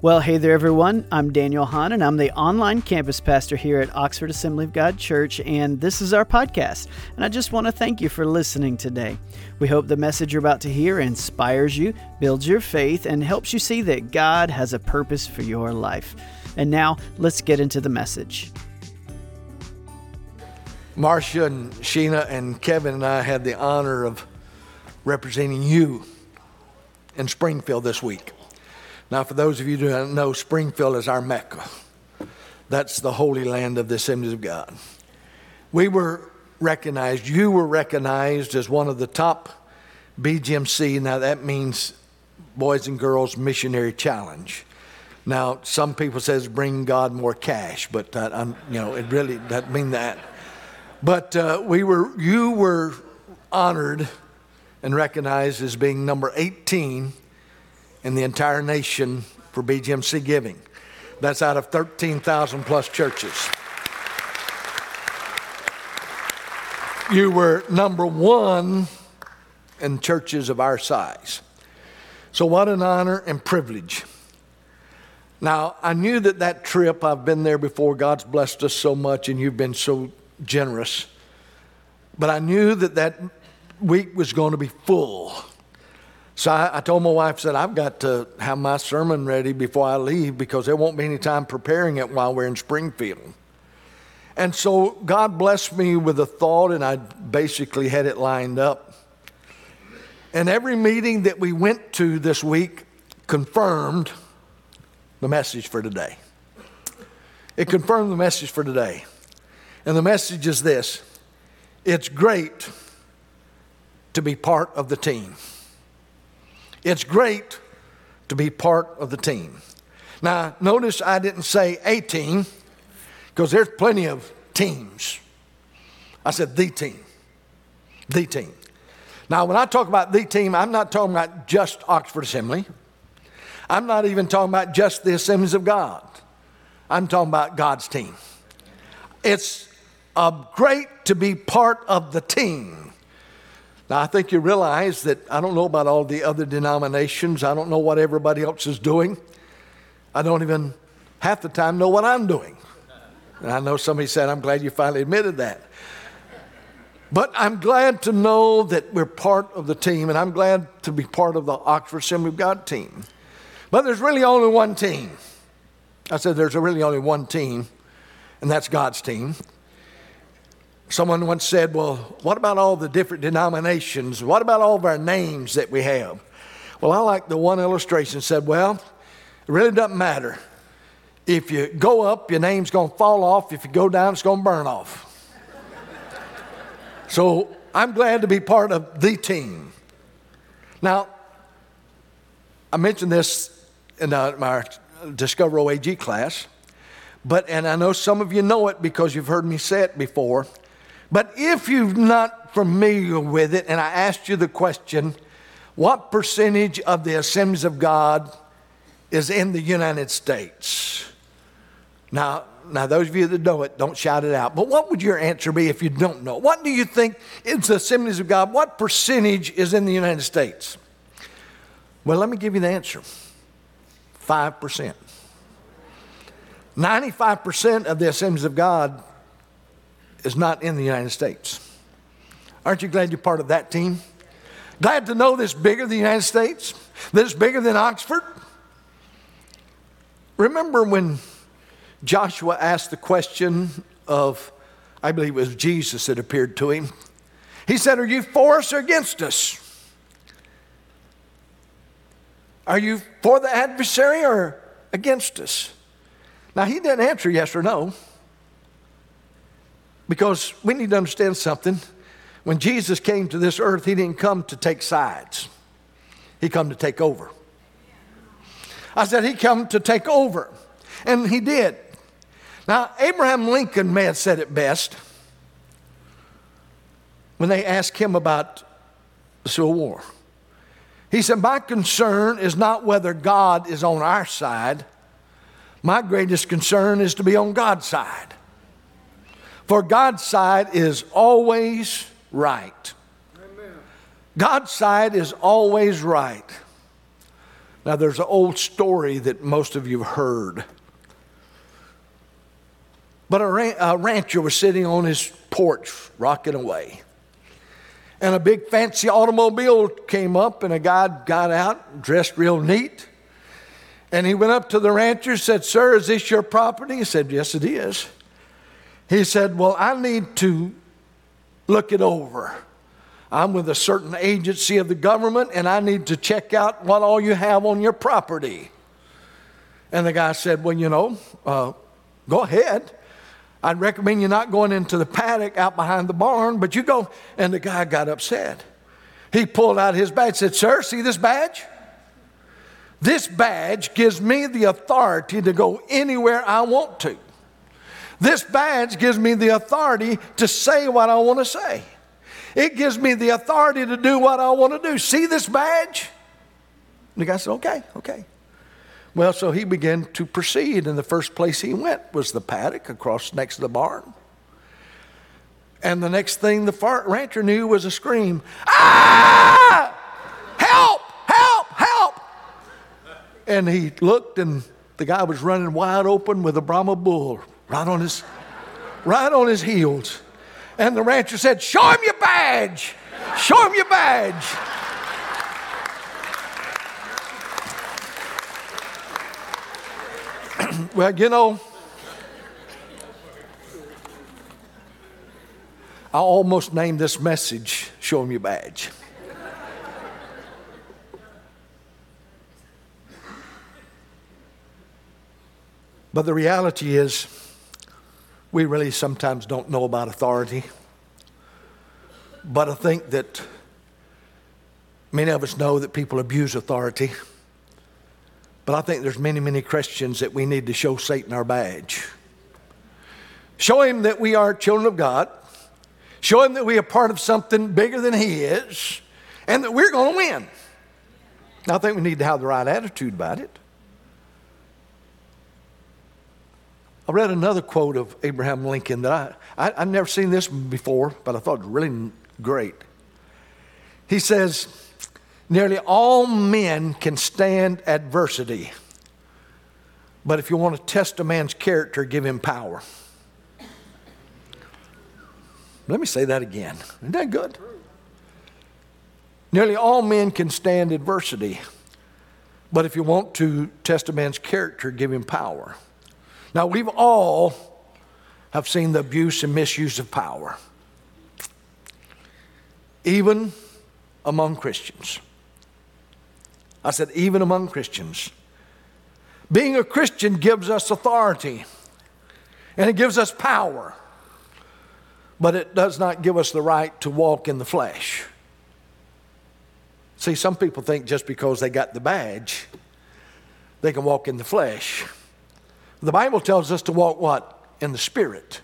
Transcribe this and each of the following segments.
Well, hey there, everyone. I'm Daniel Hahn, and I'm the online campus pastor here at Oxford Assembly of God Church, and this is our podcast. And I just want to thank you for listening today. We hope the message you're about to hear inspires you, builds your faith, and helps you see that God has a purpose for your life. And now, let's get into the message. Marcia and Sheena and Kevin and I had the honor of representing you in Springfield this week. Now, for those of you who don't know, Springfield is our Mecca. That's the holy land of the Assemblies of God. We were recognized, you were recognized as one of the top BGMC. Now, that means Boys and Girls Missionary Challenge. Now, some people says bring God more cash, but you know, it really doesn't mean that. But uh, we were, you were honored and recognized as being number 18 in the entire nation for BGMC giving. That's out of 13,000 plus churches. You were number one in churches of our size. So, what an honor and privilege. Now, I knew that that trip, I've been there before. God's blessed us so much, and you've been so generous. But I knew that that week was going to be full. So I, I, told my wife, said, I've got to have my sermon ready before I leave because there won't be any time preparing it while we're in Springfield. And so God blessed me with a thought, and I basically had it lined up. And every meeting that we went to this week confirmed the message for today. It confirmed the message for today. And the message is this it's great to be part of the team. It's great to be part of the team. Now, notice I didn't say a team because there's plenty of teams. I said the team. The team. Now, when I talk about the team, I'm not talking about just Oxford Assembly. I'm not even talking about just the Assemblies of God. I'm talking about God's team. It's uh, great to be part of the team. Now, I think you realize that I don't know about all the other denominations. I don't know what everybody else is doing. I don't even half the time know what I'm doing. And I know somebody said, I'm glad you finally admitted that. But I'm glad to know that we're part of the team, and I'm glad to be part of the Oxford Assembly of God team. But there's really only one team. I said there's really only one team, and that's God's team. Someone once said, Well, what about all the different denominations? What about all of our names that we have? Well, I like the one illustration said, Well, it really doesn't matter. If you go up, your name's going to fall off. If you go down, it's going to burn off. so I'm glad to be part of the team. Now, I mentioned this in uh, my Discover OAG class, but, and I know some of you know it because you've heard me say it before. But if you're not familiar with it, and I asked you the question, what percentage of the assemblies of God is in the United States? Now, now, those of you that know it, don't shout it out. But what would your answer be if you don't know? What do you think is the assemblies of God? What percentage is in the United States? Well, let me give you the answer 5%. 95% of the assemblies of God is not in the United States. Aren't you glad you're part of that team? Glad to know this bigger than the United States? That it's bigger than Oxford? Remember when Joshua asked the question of, I believe it was Jesus that appeared to him. He said, Are you for us or against us? Are you for the adversary or against us? Now, he didn't answer yes or no. Because we need to understand something. When Jesus came to this earth, he didn't come to take sides. He come to take over. I said he come to take over. And he did. Now, Abraham Lincoln may have said it best when they asked him about the Civil War. He said, My concern is not whether God is on our side. My greatest concern is to be on God's side. For God's side is always right. God's side is always right. Now, there's an old story that most of you have heard. But a, ran- a rancher was sitting on his porch, rocking away. And a big fancy automobile came up, and a guy got out, dressed real neat. And he went up to the rancher, said, Sir, is this your property? He said, Yes, it is. He said, Well, I need to look it over. I'm with a certain agency of the government, and I need to check out what all you have on your property. And the guy said, Well, you know, uh, go ahead. I'd recommend you not going into the paddock out behind the barn, but you go. And the guy got upset. He pulled out his badge, said, Sir, see this badge? This badge gives me the authority to go anywhere I want to. This badge gives me the authority to say what I want to say. It gives me the authority to do what I want to do. See this badge? And the guy said, Okay, okay. Well, so he began to proceed, and the first place he went was the paddock across next to the barn. And the next thing the rancher knew was a scream Ah! Help! Help! Help! And he looked, and the guy was running wide open with a Brahma bull right on his, right on his heels. And the rancher said, Show him your badge! Show him your badge! well, you know, I almost named this message, Show Him Your Badge. but the reality is, we really sometimes don't know about authority. But I think that many of us know that people abuse authority. But I think there's many, many Christians that we need to show Satan our badge. Show him that we are children of God. Show him that we are part of something bigger than he is and that we're going to win. I think we need to have the right attitude about it. I read another quote of Abraham Lincoln that I, I've never seen this before, but I thought really great. He says, Nearly all men can stand adversity, but if you want to test a man's character, give him power. Let me say that again. Isn't that good? Nearly all men can stand adversity, but if you want to test a man's character, give him power. Now, we've all have seen the abuse and misuse of power, even among Christians. I said, even among Christians. Being a Christian gives us authority and it gives us power, but it does not give us the right to walk in the flesh. See, some people think just because they got the badge, they can walk in the flesh. The Bible tells us to walk what? In the Spirit.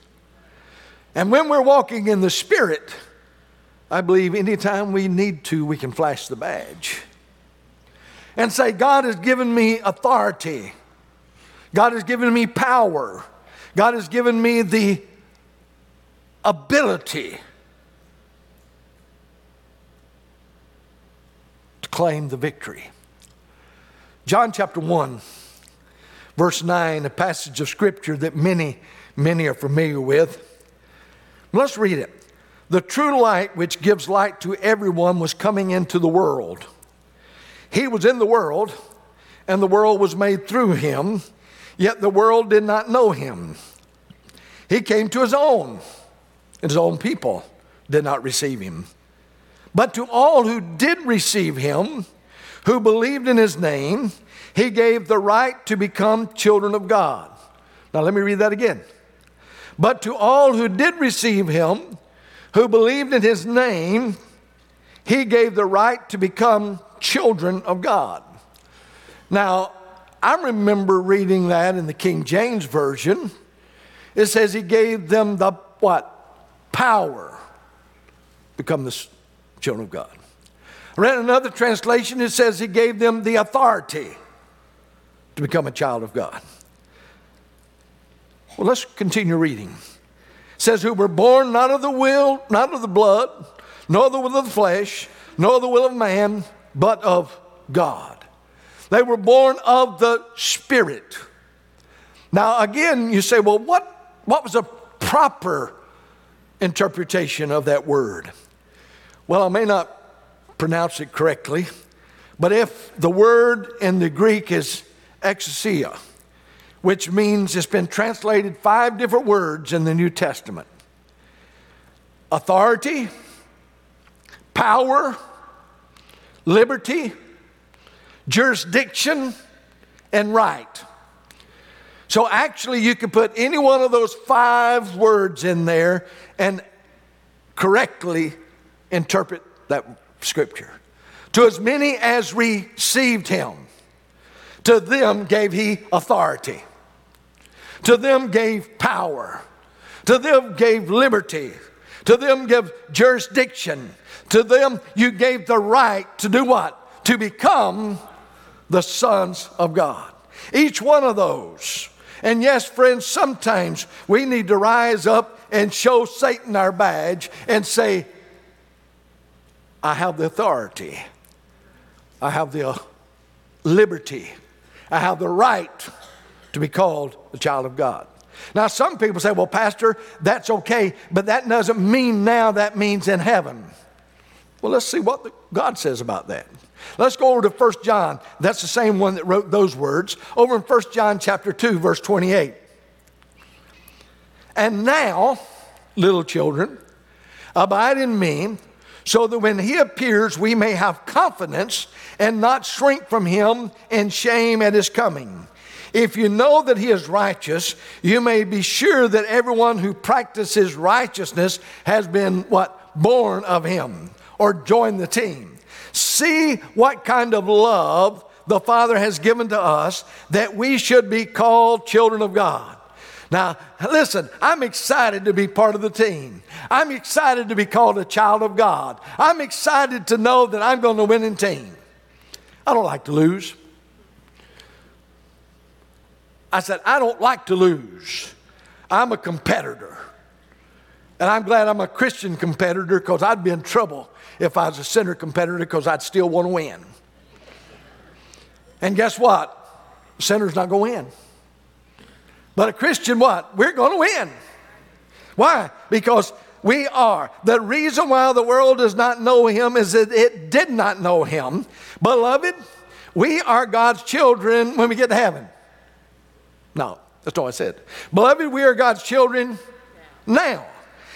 And when we're walking in the Spirit, I believe anytime we need to, we can flash the badge and say, God has given me authority. God has given me power. God has given me the ability to claim the victory. John chapter 1, verse 9, a passage of scripture that many, many are familiar with. Let's read it. The true light, which gives light to everyone, was coming into the world. He was in the world, and the world was made through him, yet the world did not know him. He came to his own, and his own people did not receive him. But to all who did receive him, who believed in his name, he gave the right to become children of God. Now, let me read that again. But to all who did receive him, who believed in his name, he gave the right to become children of God. Now, I remember reading that in the King James Version. It says he gave them the what? Power. Become the children of God. I read another translation, it says he gave them the authority to become a child of God. Well, let's continue reading. It says, Who were born not of the will, not of the blood, nor the will of the flesh, nor the will of man, but of God. They were born of the Spirit. Now, again, you say, well, what, what was a proper interpretation of that word? Well, I may not pronounce it correctly, but if the word in the Greek is exousia, which means it's been translated five different words in the New Testament authority, power, liberty, jurisdiction, and right. So actually, you could put any one of those five words in there and correctly interpret that scripture. To as many as received him, to them gave he authority, to them gave power, to them gave liberty, to them gave jurisdiction, to them you gave the right to do what? To become the sons of God. Each one of those. And yes, friends, sometimes we need to rise up and show Satan our badge and say, I have the authority, I have the uh, liberty, I have the right to be called a child of God. Now, some people say, well, Pastor, that's okay, but that doesn't mean now, that means in heaven. Well, let's see what God says about that. Let's go over to 1 John. That's the same one that wrote those words. Over in 1 John chapter 2, verse 28. And now, little children, abide in me, so that when he appears, we may have confidence and not shrink from him in shame at his coming. If you know that he is righteous, you may be sure that everyone who practices righteousness has been what? Born of him or joined the team. See what kind of love the Father has given to us that we should be called children of God. Now, listen, I'm excited to be part of the team. I'm excited to be called a child of God. I'm excited to know that I'm going to win in team. I don't like to lose. I said, I don't like to lose. I'm a competitor. And I'm glad I'm a Christian competitor because I'd be in trouble if I was a sinner competitor because I'd still want to win. And guess what? sinner's not going to win. But a Christian, what? We're going to win. Why? Because we are. The reason why the world does not know him is that it did not know him. Beloved, we are God's children when we get to heaven. No, that's all I said. Beloved, we are God's children now.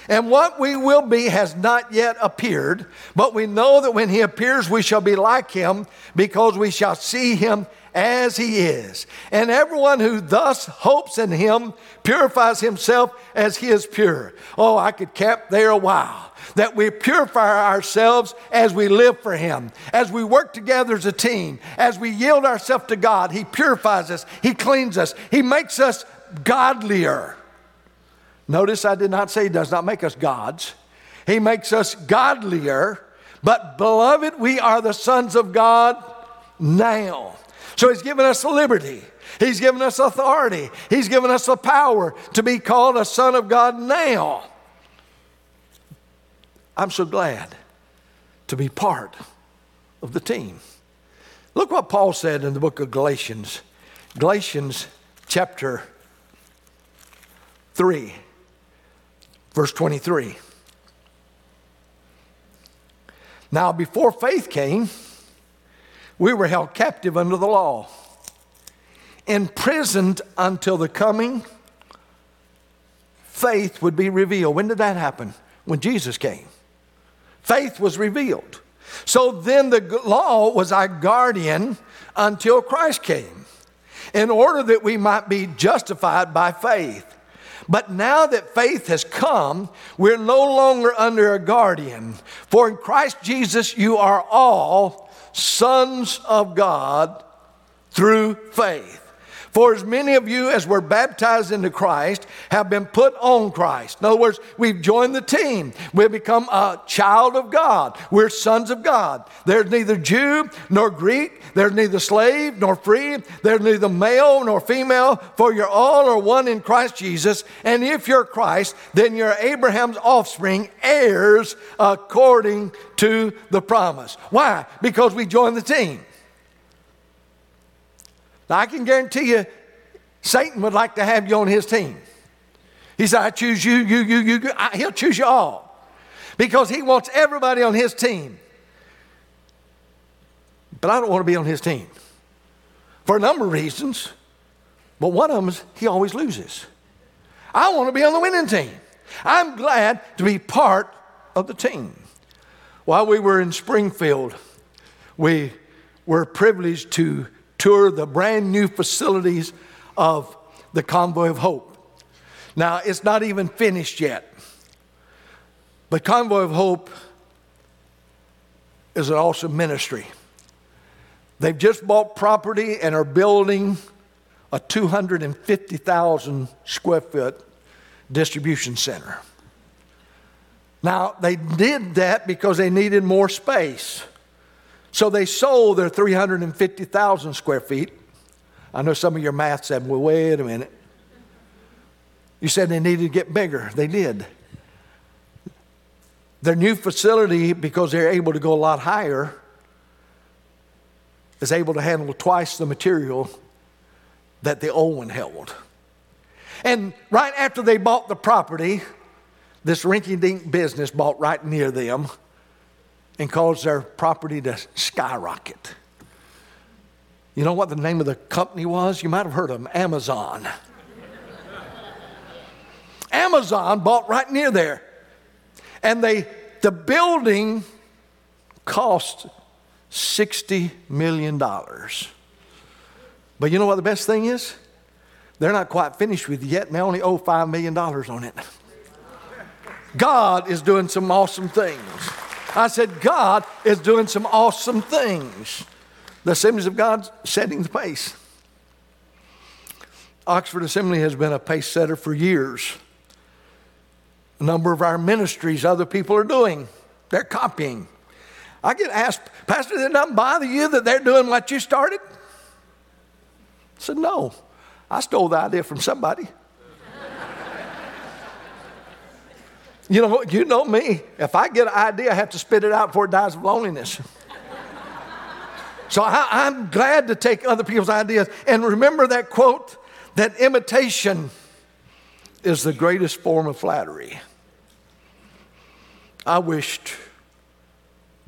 And what we will be has not yet appeared, but we know that when he appears, we shall be like him because we shall see him as he is. And everyone who thus hopes in him purifies himself as he is pure. Oh, I could camp there a while. That we purify ourselves as we live for him, as we work together as a team, as we yield ourselves to God. He purifies us, he cleans us, he makes us godlier. Notice I did not say he does not make us gods. He makes us godlier. But beloved, we are the sons of God now. So he's given us liberty. He's given us authority. He's given us the power to be called a son of God now. I'm so glad to be part of the team. Look what Paul said in the book of Galatians, Galatians chapter 3, verse 23. Now, before faith came, we were held captive under the law, imprisoned until the coming faith would be revealed. When did that happen? When Jesus came. Faith was revealed. So then the law was our guardian until Christ came, in order that we might be justified by faith. But now that faith has come, we're no longer under a guardian. For in Christ Jesus, you are all sons of God through faith. For as many of you as were baptized into Christ have been put on Christ. In other words, we've joined the team. We've become a child of God. We're sons of God. There's neither Jew nor Greek. There's neither slave nor free. There's neither male nor female, for you're all are one in Christ Jesus. And if you're Christ, then you're Abraham's offspring, heirs according to the promise. Why? Because we joined the team. Now, I can guarantee you, Satan would like to have you on his team. He said, I choose you, you, you, you. I, he'll choose you all because he wants everybody on his team. But I don't want to be on his team for a number of reasons. But one of them is he always loses. I want to be on the winning team. I'm glad to be part of the team. While we were in Springfield, we were privileged to tour the brand new facilities of the Convoy of Hope. Now, it's not even finished yet, but Convoy of Hope is an awesome ministry. They've just bought property and are building a 250,000 square foot distribution center. Now, they did that because they needed more space. So they sold their 350,000 square feet. I know some of your math said, well, wait a minute. You said they needed to get bigger. They did. Their new facility, because they're able to go a lot higher, is able to handle twice the material that the old one held. And right after they bought the property, this rinky dink business bought right near them and caused their property to skyrocket. You know what the name of the company was? You might have heard of them Amazon. Amazon bought right near there. And they, the building cost $60 million. But you know what the best thing is? They're not quite finished with it yet, and they only owe $5 million on it. God is doing some awesome things. I said, God is doing some awesome things. The Assemblies of God setting the pace. Oxford Assembly has been a pace setter for years. A number of our ministries, other people are doing, they're copying. I get asked, Pastor, did it not bother you that they're doing what you started? I said, No. I stole the idea from somebody. You know, you know me. If I get an idea, I have to spit it out before it dies of loneliness. so I, I'm glad to take other people's ideas. And remember that quote that imitation is the greatest form of flattery. I wished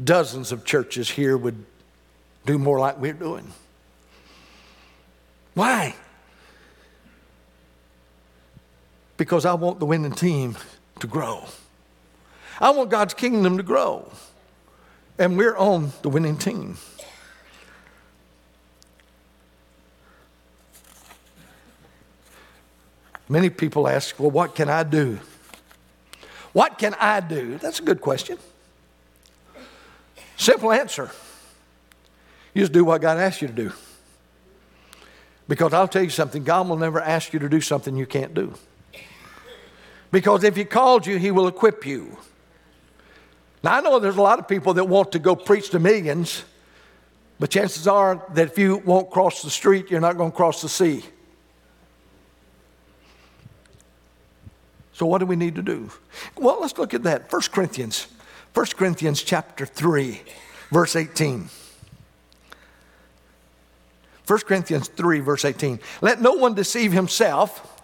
dozens of churches here would do more like we're doing. Why? Because I want the winning team to grow. I want God's kingdom to grow. And we're on the winning team. Many people ask, well, what can I do? What can I do? That's a good question. Simple answer. You just do what God asks you to do. Because I'll tell you something, God will never ask you to do something you can't do. Because if He called you, He will equip you. Now, I know there's a lot of people that want to go preach to millions, but chances are that if you won't cross the street, you're not going to cross the sea. So, what do we need to do? Well, let's look at that. 1 Corinthians 1 Corinthians chapter 3, verse 18. 1 Corinthians 3, verse 18. Let no one deceive himself.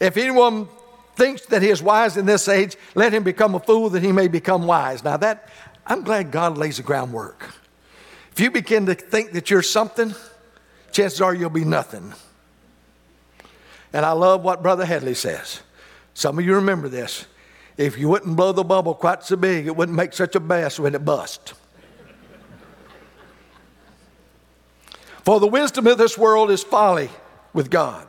If anyone thinks that he is wise in this age, let him become a fool that he may become wise. Now, that, I'm glad God lays the groundwork. If you begin to think that you're something, chances are you'll be nothing. And I love what Brother Headley says. Some of you remember this. If you wouldn't blow the bubble quite so big, it wouldn't make such a mess when it busts. For the wisdom of this world is folly with God.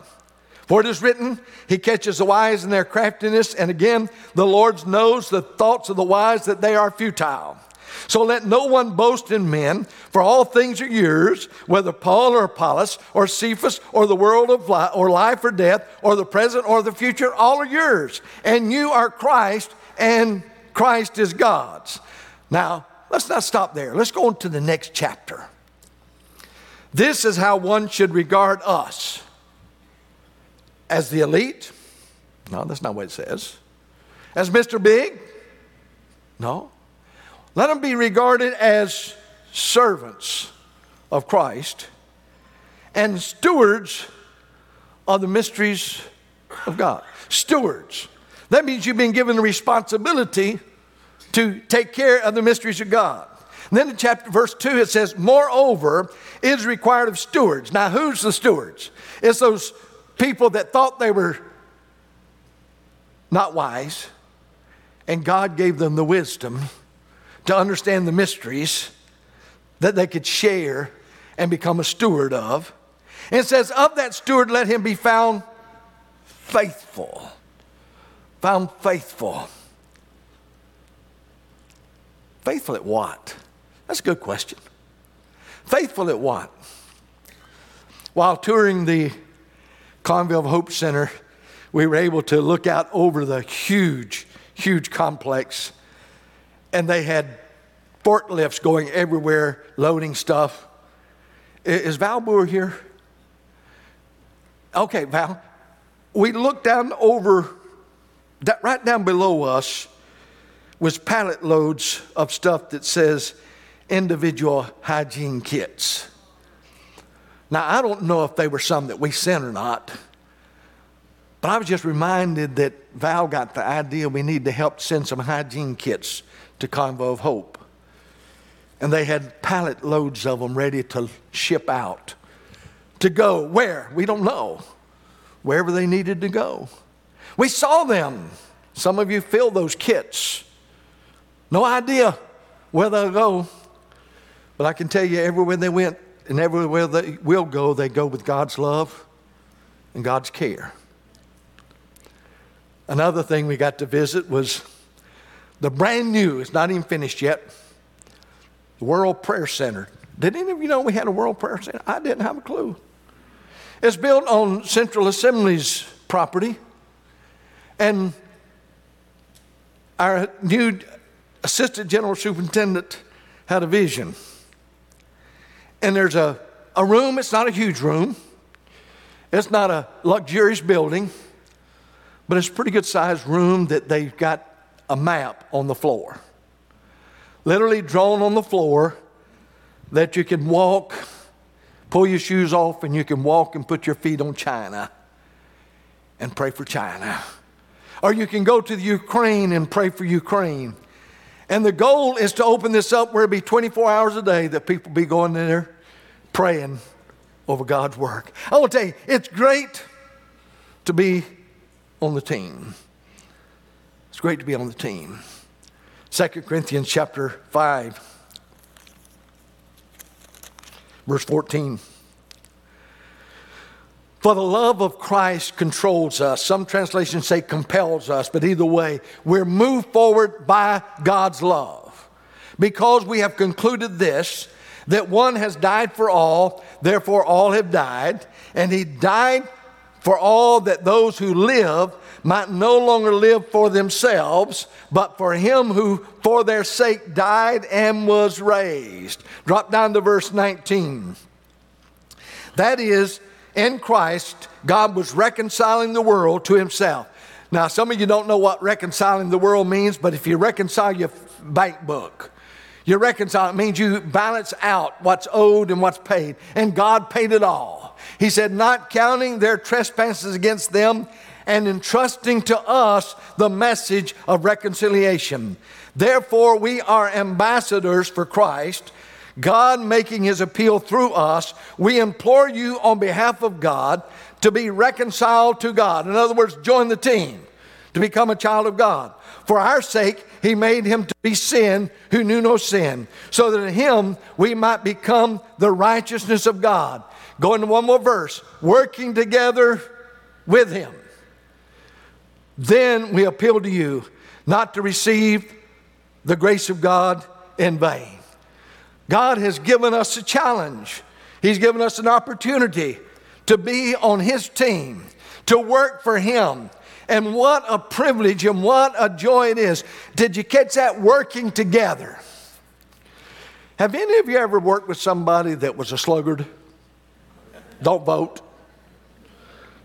For it is written, He catches the wise in their craftiness, and again, the Lord knows the thoughts of the wise that they are futile. So let no one boast in men, for all things are yours, whether Paul or Apollos or Cephas or the world of life or life or death or the present or the future, all are yours. And you are Christ, and Christ is God's. Now, let's not stop there. Let's go on to the next chapter. This is how one should regard us as the elite. No, that's not what it says. As Mr. Big? No. Let them be regarded as servants of Christ and stewards of the mysteries of God. Stewards. That means you've been given the responsibility to take care of the mysteries of God. And then in chapter verse 2 it says, Moreover, is required of stewards. Now, who's the stewards? It's those people that thought they were not wise, and God gave them the wisdom to understand the mysteries that they could share and become a steward of. And it says, Of that steward, let him be found faithful. Found faithful. Faithful at what? That's a good question. Faithful at what? While touring the Convoy of Hope Center, we were able to look out over the huge, huge complex, and they had forklifts going everywhere, loading stuff. Is Val Boer here? Okay, Val. We looked down over, that right down below us was pallet loads of stuff that says individual hygiene kits. Now, I don't know if they were some that we sent or not, but I was just reminded that Val got the idea we need to help send some hygiene kits to Convoy of Hope. And they had pallet loads of them ready to ship out. To go where? We don't know. Wherever they needed to go. We saw them. Some of you filled those kits. No idea where they'll go. But I can tell you, everywhere they went and everywhere they will go, they go with God's love and God's care. Another thing we got to visit was the brand new, it's not even finished yet, the World Prayer Center. Did any of you know we had a World Prayer Center? I didn't have a clue. It's built on Central Assembly's property, and our new Assistant General Superintendent had a vision and there's a, a room, it's not a huge room, it's not a luxurious building, but it's a pretty good sized room that they've got a map on the floor. Literally drawn on the floor that you can walk, pull your shoes off, and you can walk and put your feet on China and pray for China. Or you can go to the Ukraine and pray for Ukraine. And the goal is to open this up where it be 24 hours a day that people be going in there praying over God's work. I want to tell you, it's great to be on the team. It's great to be on the team. 2 Corinthians chapter 5, verse 14. For the love of Christ controls us. Some translations say compels us, but either way, we're moved forward by God's love. Because we have concluded this, that one has died for all, therefore all have died, and he died for all that those who live might no longer live for themselves, but for him who for their sake died and was raised. Drop down to verse 19. That is, in Christ, God was reconciling the world to himself. Now, some of you don't know what reconciling the world means, but if you reconcile your bank book, you reconcile, it means you balance out what's owed and what's paid. And God paid it all. He said, not counting their trespasses against them and entrusting to us the message of reconciliation. Therefore, we are ambassadors for Christ, God making his appeal through us. We implore you on behalf of God to be reconciled to God. In other words, join the team to become a child of God. For our sake, he made him to be sin who knew no sin, so that in him we might become the righteousness of God. Go into one more verse working together with him. Then we appeal to you not to receive the grace of God in vain. God has given us a challenge, He's given us an opportunity to be on His team, to work for Him, and what a privilege and what a joy it is. Did you catch that working together? Have any of you ever worked with somebody that was a sluggard? Don't vote.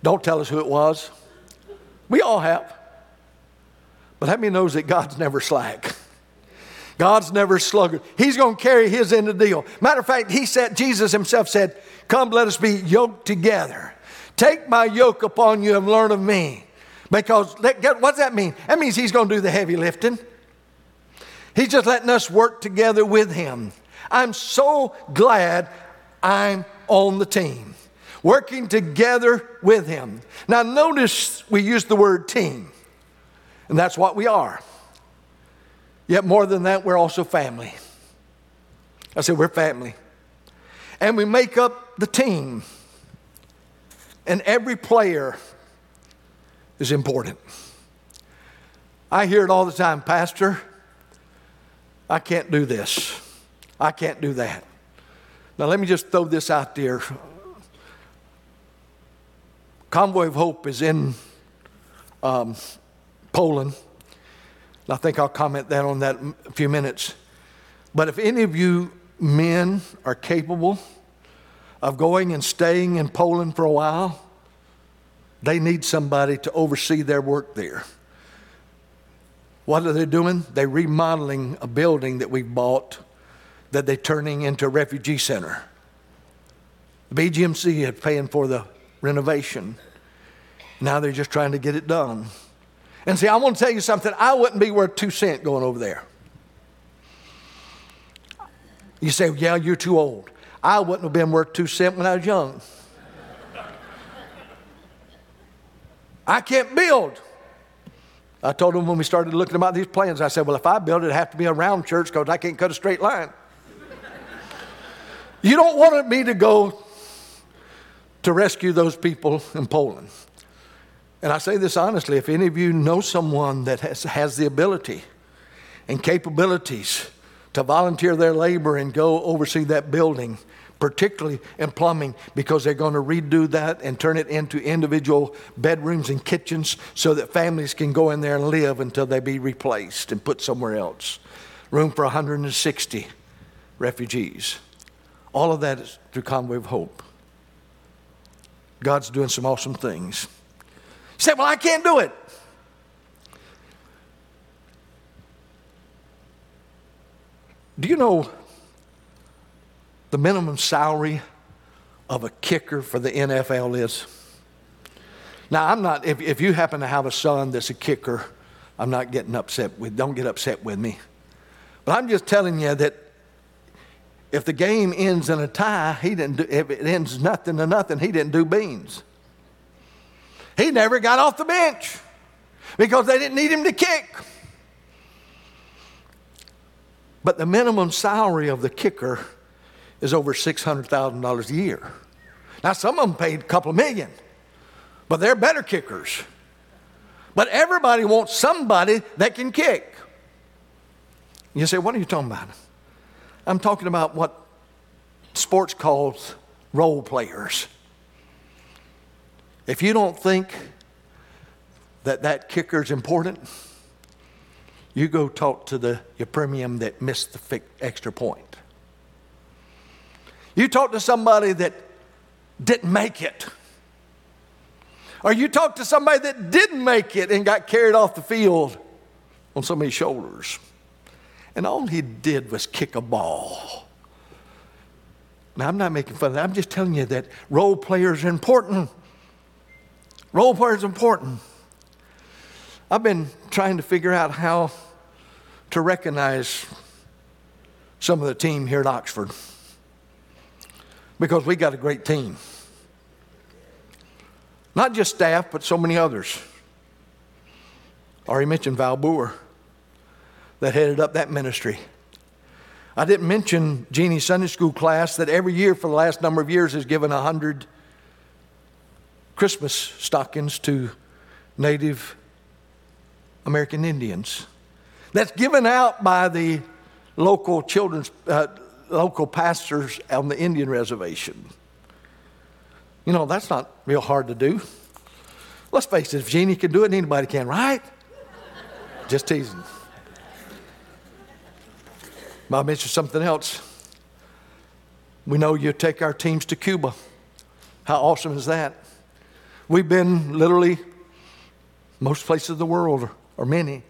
Don't tell us who it was. We all have. But how many knows that God's never slack? God's never sluggard. He's going to carry his end of the deal. Matter of fact, he said, Jesus himself said, Come, let us be yoked together. Take my yoke upon you and learn of me. Because what does that mean? That means he's going to do the heavy lifting. He's just letting us work together with him. I'm so glad I'm on the team, working together with him. Now, notice we use the word team, and that's what we are. Yet, more than that, we're also family. I said, we're family. And we make up the team. And every player is important. I hear it all the time, Pastor, I can't do this. I can't do that. Now, let me just throw this out there. Convoy of Hope is in um, Poland. I think I'll comment that on that in a few minutes. But if any of you men are capable of going and staying in Poland for a while, they need somebody to oversee their work there. What are they doing? They're remodeling a building that we bought that they're turning into a refugee center. The BGMC is paying for the renovation. Now they're just trying to get it done. And see, I want to tell you something. I wouldn't be worth two cents going over there. You say, yeah, you're too old. I wouldn't have been worth two cents when I was young. I can't build. I told them when we started looking about these plans, I said, well, if I build it, it'd have to be a round church because I can't cut a straight line. you don't want me to go to rescue those people in Poland. And I say this honestly if any of you know someone that has, has the ability and capabilities to volunteer their labor and go oversee that building, particularly in plumbing, because they're going to redo that and turn it into individual bedrooms and kitchens so that families can go in there and live until they be replaced and put somewhere else. Room for 160 refugees. All of that is through Convoy of Hope. God's doing some awesome things. Say, Well, I can't do it. Do you know the minimum salary of a kicker for the NFL is? Now, I'm not, if, if you happen to have a son that's a kicker, I'm not getting upset with, don't get upset with me. But I'm just telling you that if the game ends in a tie, he didn't do, if it ends nothing to nothing, he didn't do beans. He never got off the bench because they didn't need him to kick. But the minimum salary of the kicker is over $600,000 a year. Now, some of them paid a couple of million, but they're better kickers. But everybody wants somebody that can kick. You say, What are you talking about? I'm talking about what sports calls role players. If you don't think that that kicker is important, you go talk to the your premium that missed the extra point. You talk to somebody that didn't make it. Or you talk to somebody that didn't make it and got carried off the field on somebody's shoulders. And all he did was kick a ball. Now, I'm not making fun of that. I'm just telling you that role players are important. Role players are important. I've been trying to figure out how to recognize some of the team here at Oxford because we got a great team. Not just staff, but so many others. Already mentioned Val Boer that headed up that ministry. I didn't mention Jeannie's Sunday school class that every year for the last number of years has given 100 Christmas stockings to Native American Indians. That's given out by the local children's, uh, local pastors on the Indian reservation. You know, that's not real hard to do. Let's face it, if Jeannie can do it, anybody can, right? Just teasing. I'll mention something else. We know you take our teams to Cuba. How awesome is that? We've been literally most places of the world, or many.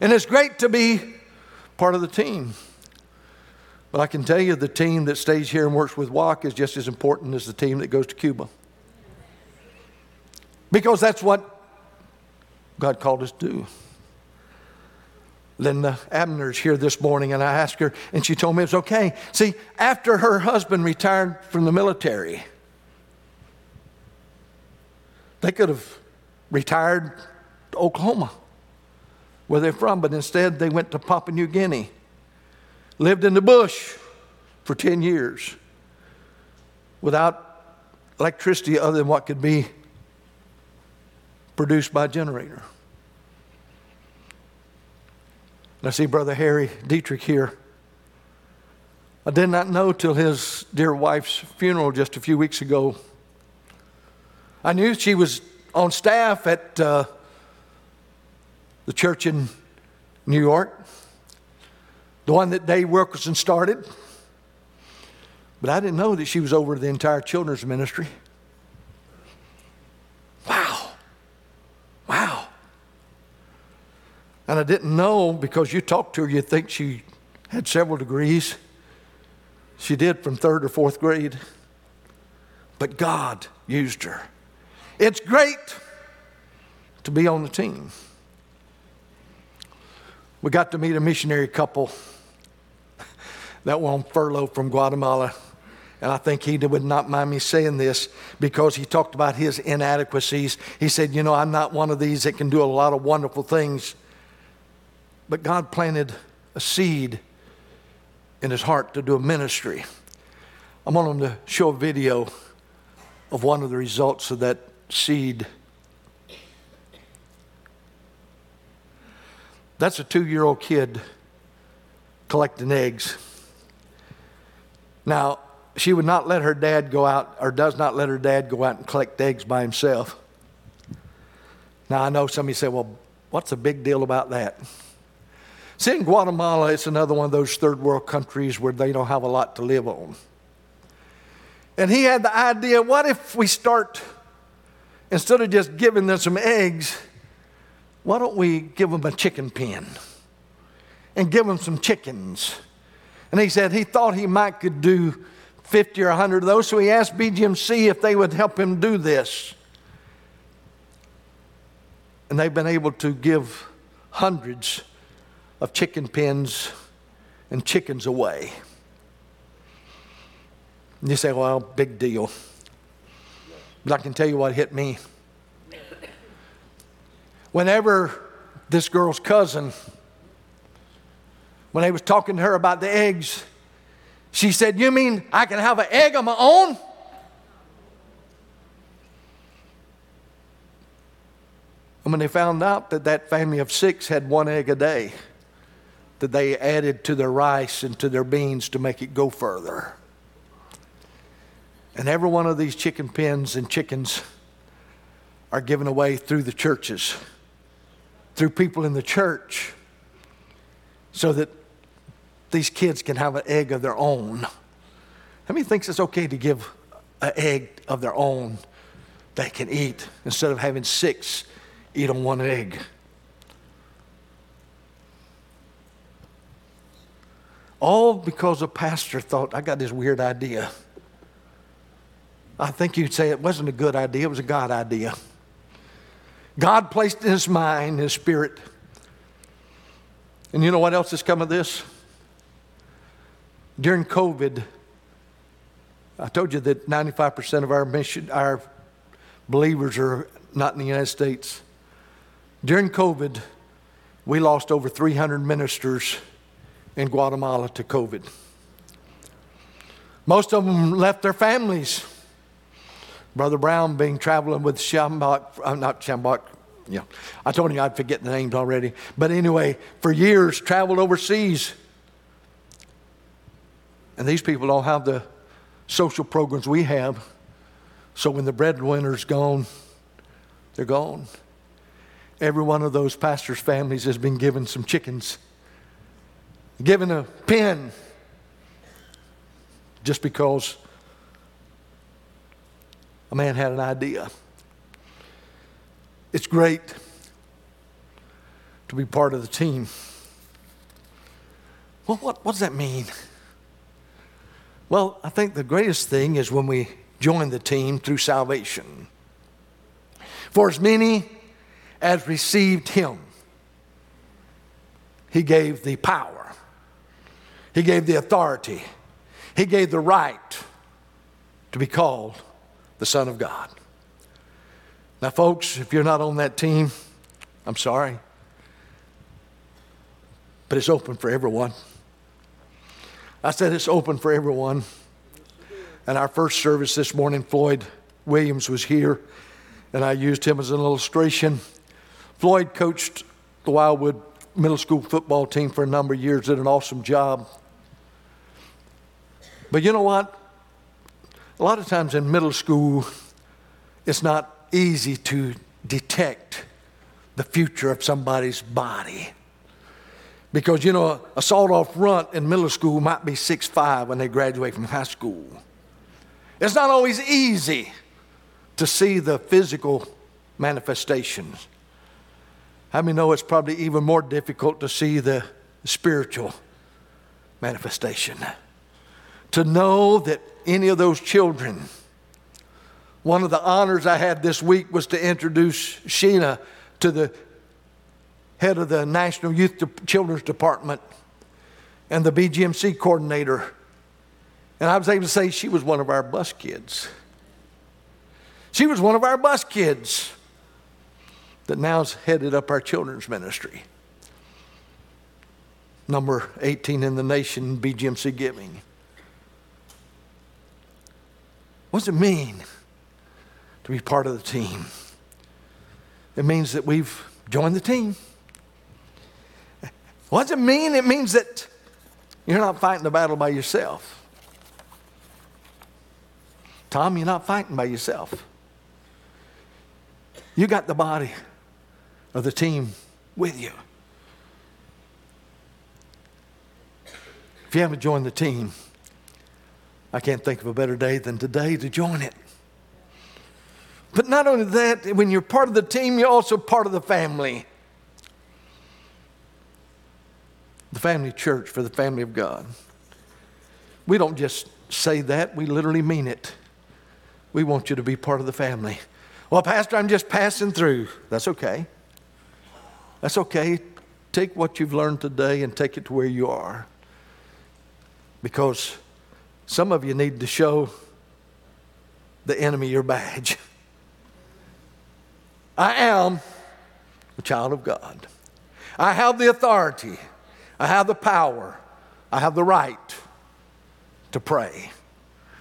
And it's great to be part of the team. But I can tell you the team that stays here and works with WAC is just as important as the team that goes to Cuba. Because that's what God called us to do. Linda Abner's here this morning, and I asked her, and she told me it's okay. See, after her husband retired from the military, they could have retired to Oklahoma, where they're from, but instead they went to Papua New Guinea, lived in the bush for 10 years without electricity other than what could be produced by a generator. I see Brother Harry Dietrich here. I did not know till his dear wife's funeral just a few weeks ago. I knew she was on staff at uh, the church in New York, the one that Dave Wilkerson started. But I didn't know that she was over the entire children's ministry. Wow. Wow. And I didn't know because you talked to her, you'd think she had several degrees. She did from third or fourth grade. But God used her. It's great to be on the team. We got to meet a missionary couple that were on furlough from Guatemala. And I think he would not mind me saying this because he talked about his inadequacies. He said, You know, I'm not one of these that can do a lot of wonderful things. But God planted a seed in his heart to do a ministry. I want him to show a video of one of the results of that seed. That's a two year old kid collecting eggs. Now, she would not let her dad go out, or does not let her dad go out and collect eggs by himself. Now, I know somebody say, well, what's the big deal about that? See, in Guatemala, it's another one of those third world countries where they don't have a lot to live on. And he had the idea what if we start instead of just giving them some eggs, why don't we give them a chicken pen and give them some chickens? And he said he thought he might could do 50 or 100 of those, so he asked BGMC if they would help him do this. And they've been able to give hundreds of chicken pens and chickens away. And you say, well, big deal. But I can tell you what hit me. Whenever this girl's cousin, when I was talking to her about the eggs, she said, You mean I can have an egg of my own? And when they found out that that family of six had one egg a day, that they added to their rice and to their beans to make it go further. And every one of these chicken pens and chickens are given away through the churches, through people in the church, so that these kids can have an egg of their own. How many thinks it's okay to give an egg of their own they can eat instead of having six eat on one egg? All because a pastor thought, I got this weird idea. I think you'd say it wasn't a good idea, it was a God idea. God placed in his mind, his spirit. And you know what else has come of this? During COVID, I told you that 95% of our mission, our believers are not in the United States. During COVID, we lost over 300 ministers in Guatemala to COVID. Most of them left their families. Brother Brown being traveling with Schambach, uh, not Schambach, yeah. I told you I'd forget the names already. But anyway, for years traveled overseas. And these people don't have the social programs we have. So when the breadwinner's gone, they're gone. Every one of those pastors' families has been given some chickens, given a pen, just because a man had an idea. It's great to be part of the team. Well, what, what does that mean? Well, I think the greatest thing is when we join the team through salvation. For as many as received him, he gave the power, he gave the authority, he gave the right to be called the Son of God. Now, folks, if you're not on that team, I'm sorry, but it's open for everyone. I said it's open for everyone. And our first service this morning, Floyd Williams was here, and I used him as an illustration. Floyd coached the Wildwood middle school football team for a number of years, did an awesome job. But you know what? A lot of times in middle school, it's not easy to detect the future of somebody's body. Because, you know, a sawed off runt in middle school might be six five when they graduate from high school. It's not always easy to see the physical manifestations. How many know it's probably even more difficult to see the spiritual manifestation? To know that any of those children, one of the honors I had this week was to introduce Sheena to the head of the National Youth Children's Department and the BGMC coordinator. And I was able to say she was one of our bus kids. She was one of our bus kids that now's headed up our children's ministry. Number 18 in the nation, BGMC Giving. What does it mean to be part of the team? It means that we've joined the team. What does it mean? It means that you're not fighting the battle by yourself. Tom, you're not fighting by yourself. You got the body of the team with you. If you haven't joined the team, I can't think of a better day than today to join it. But not only that, when you're part of the team, you're also part of the family. The family church for the family of God. We don't just say that, we literally mean it. We want you to be part of the family. Well, Pastor, I'm just passing through. That's okay. That's okay. Take what you've learned today and take it to where you are. Because some of you need to show the enemy your badge. I am a child of God. I have the authority, I have the power, I have the right to pray,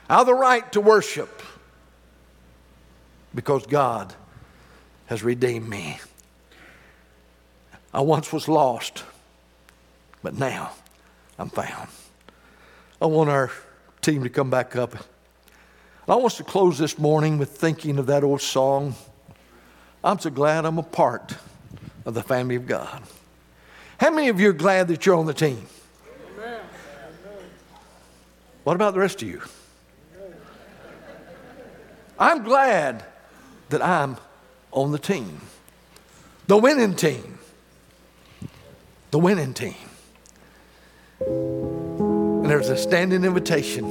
I have the right to worship because God has redeemed me. I once was lost, but now I'm found. I want our team to come back up. I want to close this morning with thinking of that old song. I'm so glad I'm a part of the family of God. How many of you are glad that you're on the team? What about the rest of you? I'm glad that I'm on the team, the winning team the winning team. And there's a standing invitation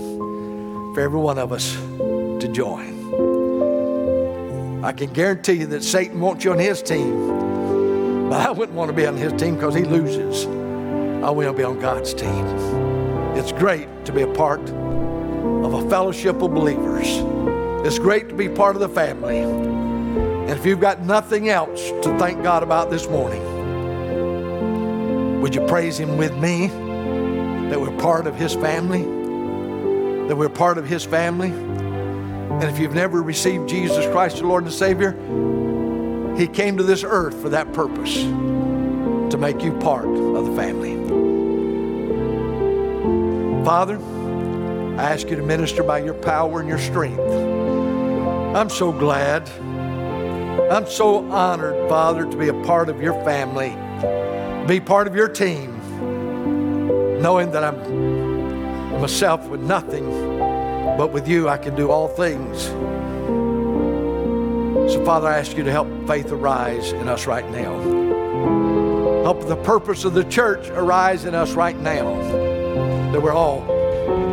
for every one of us to join. I can guarantee you that Satan wants you on his team, but I wouldn't want to be on his team because he loses. I want to be on God's team. It's great to be a part of a fellowship of believers. It's great to be part of the family. And if you've got nothing else to thank God about this morning, would you praise Him with me that we're part of His family? That we're part of His family? And if you've never received Jesus Christ, your Lord and Savior, He came to this earth for that purpose to make you part of the family. Father, I ask you to minister by your power and your strength. I'm so glad. I'm so honored, Father, to be a part of your family be part of your team, knowing that I'm myself with nothing, but with you I can do all things. So, Father, I ask you to help faith arise in us right now. Help the purpose of the church arise in us right now, that we're all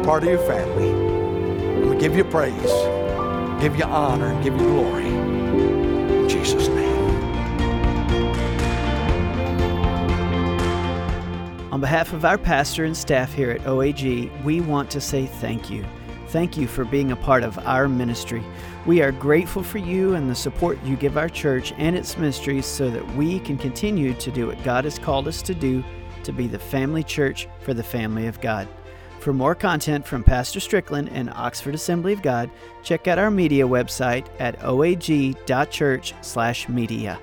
part of your family. We give you praise, give you honor, and give you glory. On behalf of our pastor and staff here at OAG, we want to say thank you. Thank you for being a part of our ministry. We are grateful for you and the support you give our church and its ministries so that we can continue to do what God has called us to do to be the family church for the family of God. For more content from Pastor Strickland and Oxford Assembly of God, check out our media website at oag.church/media.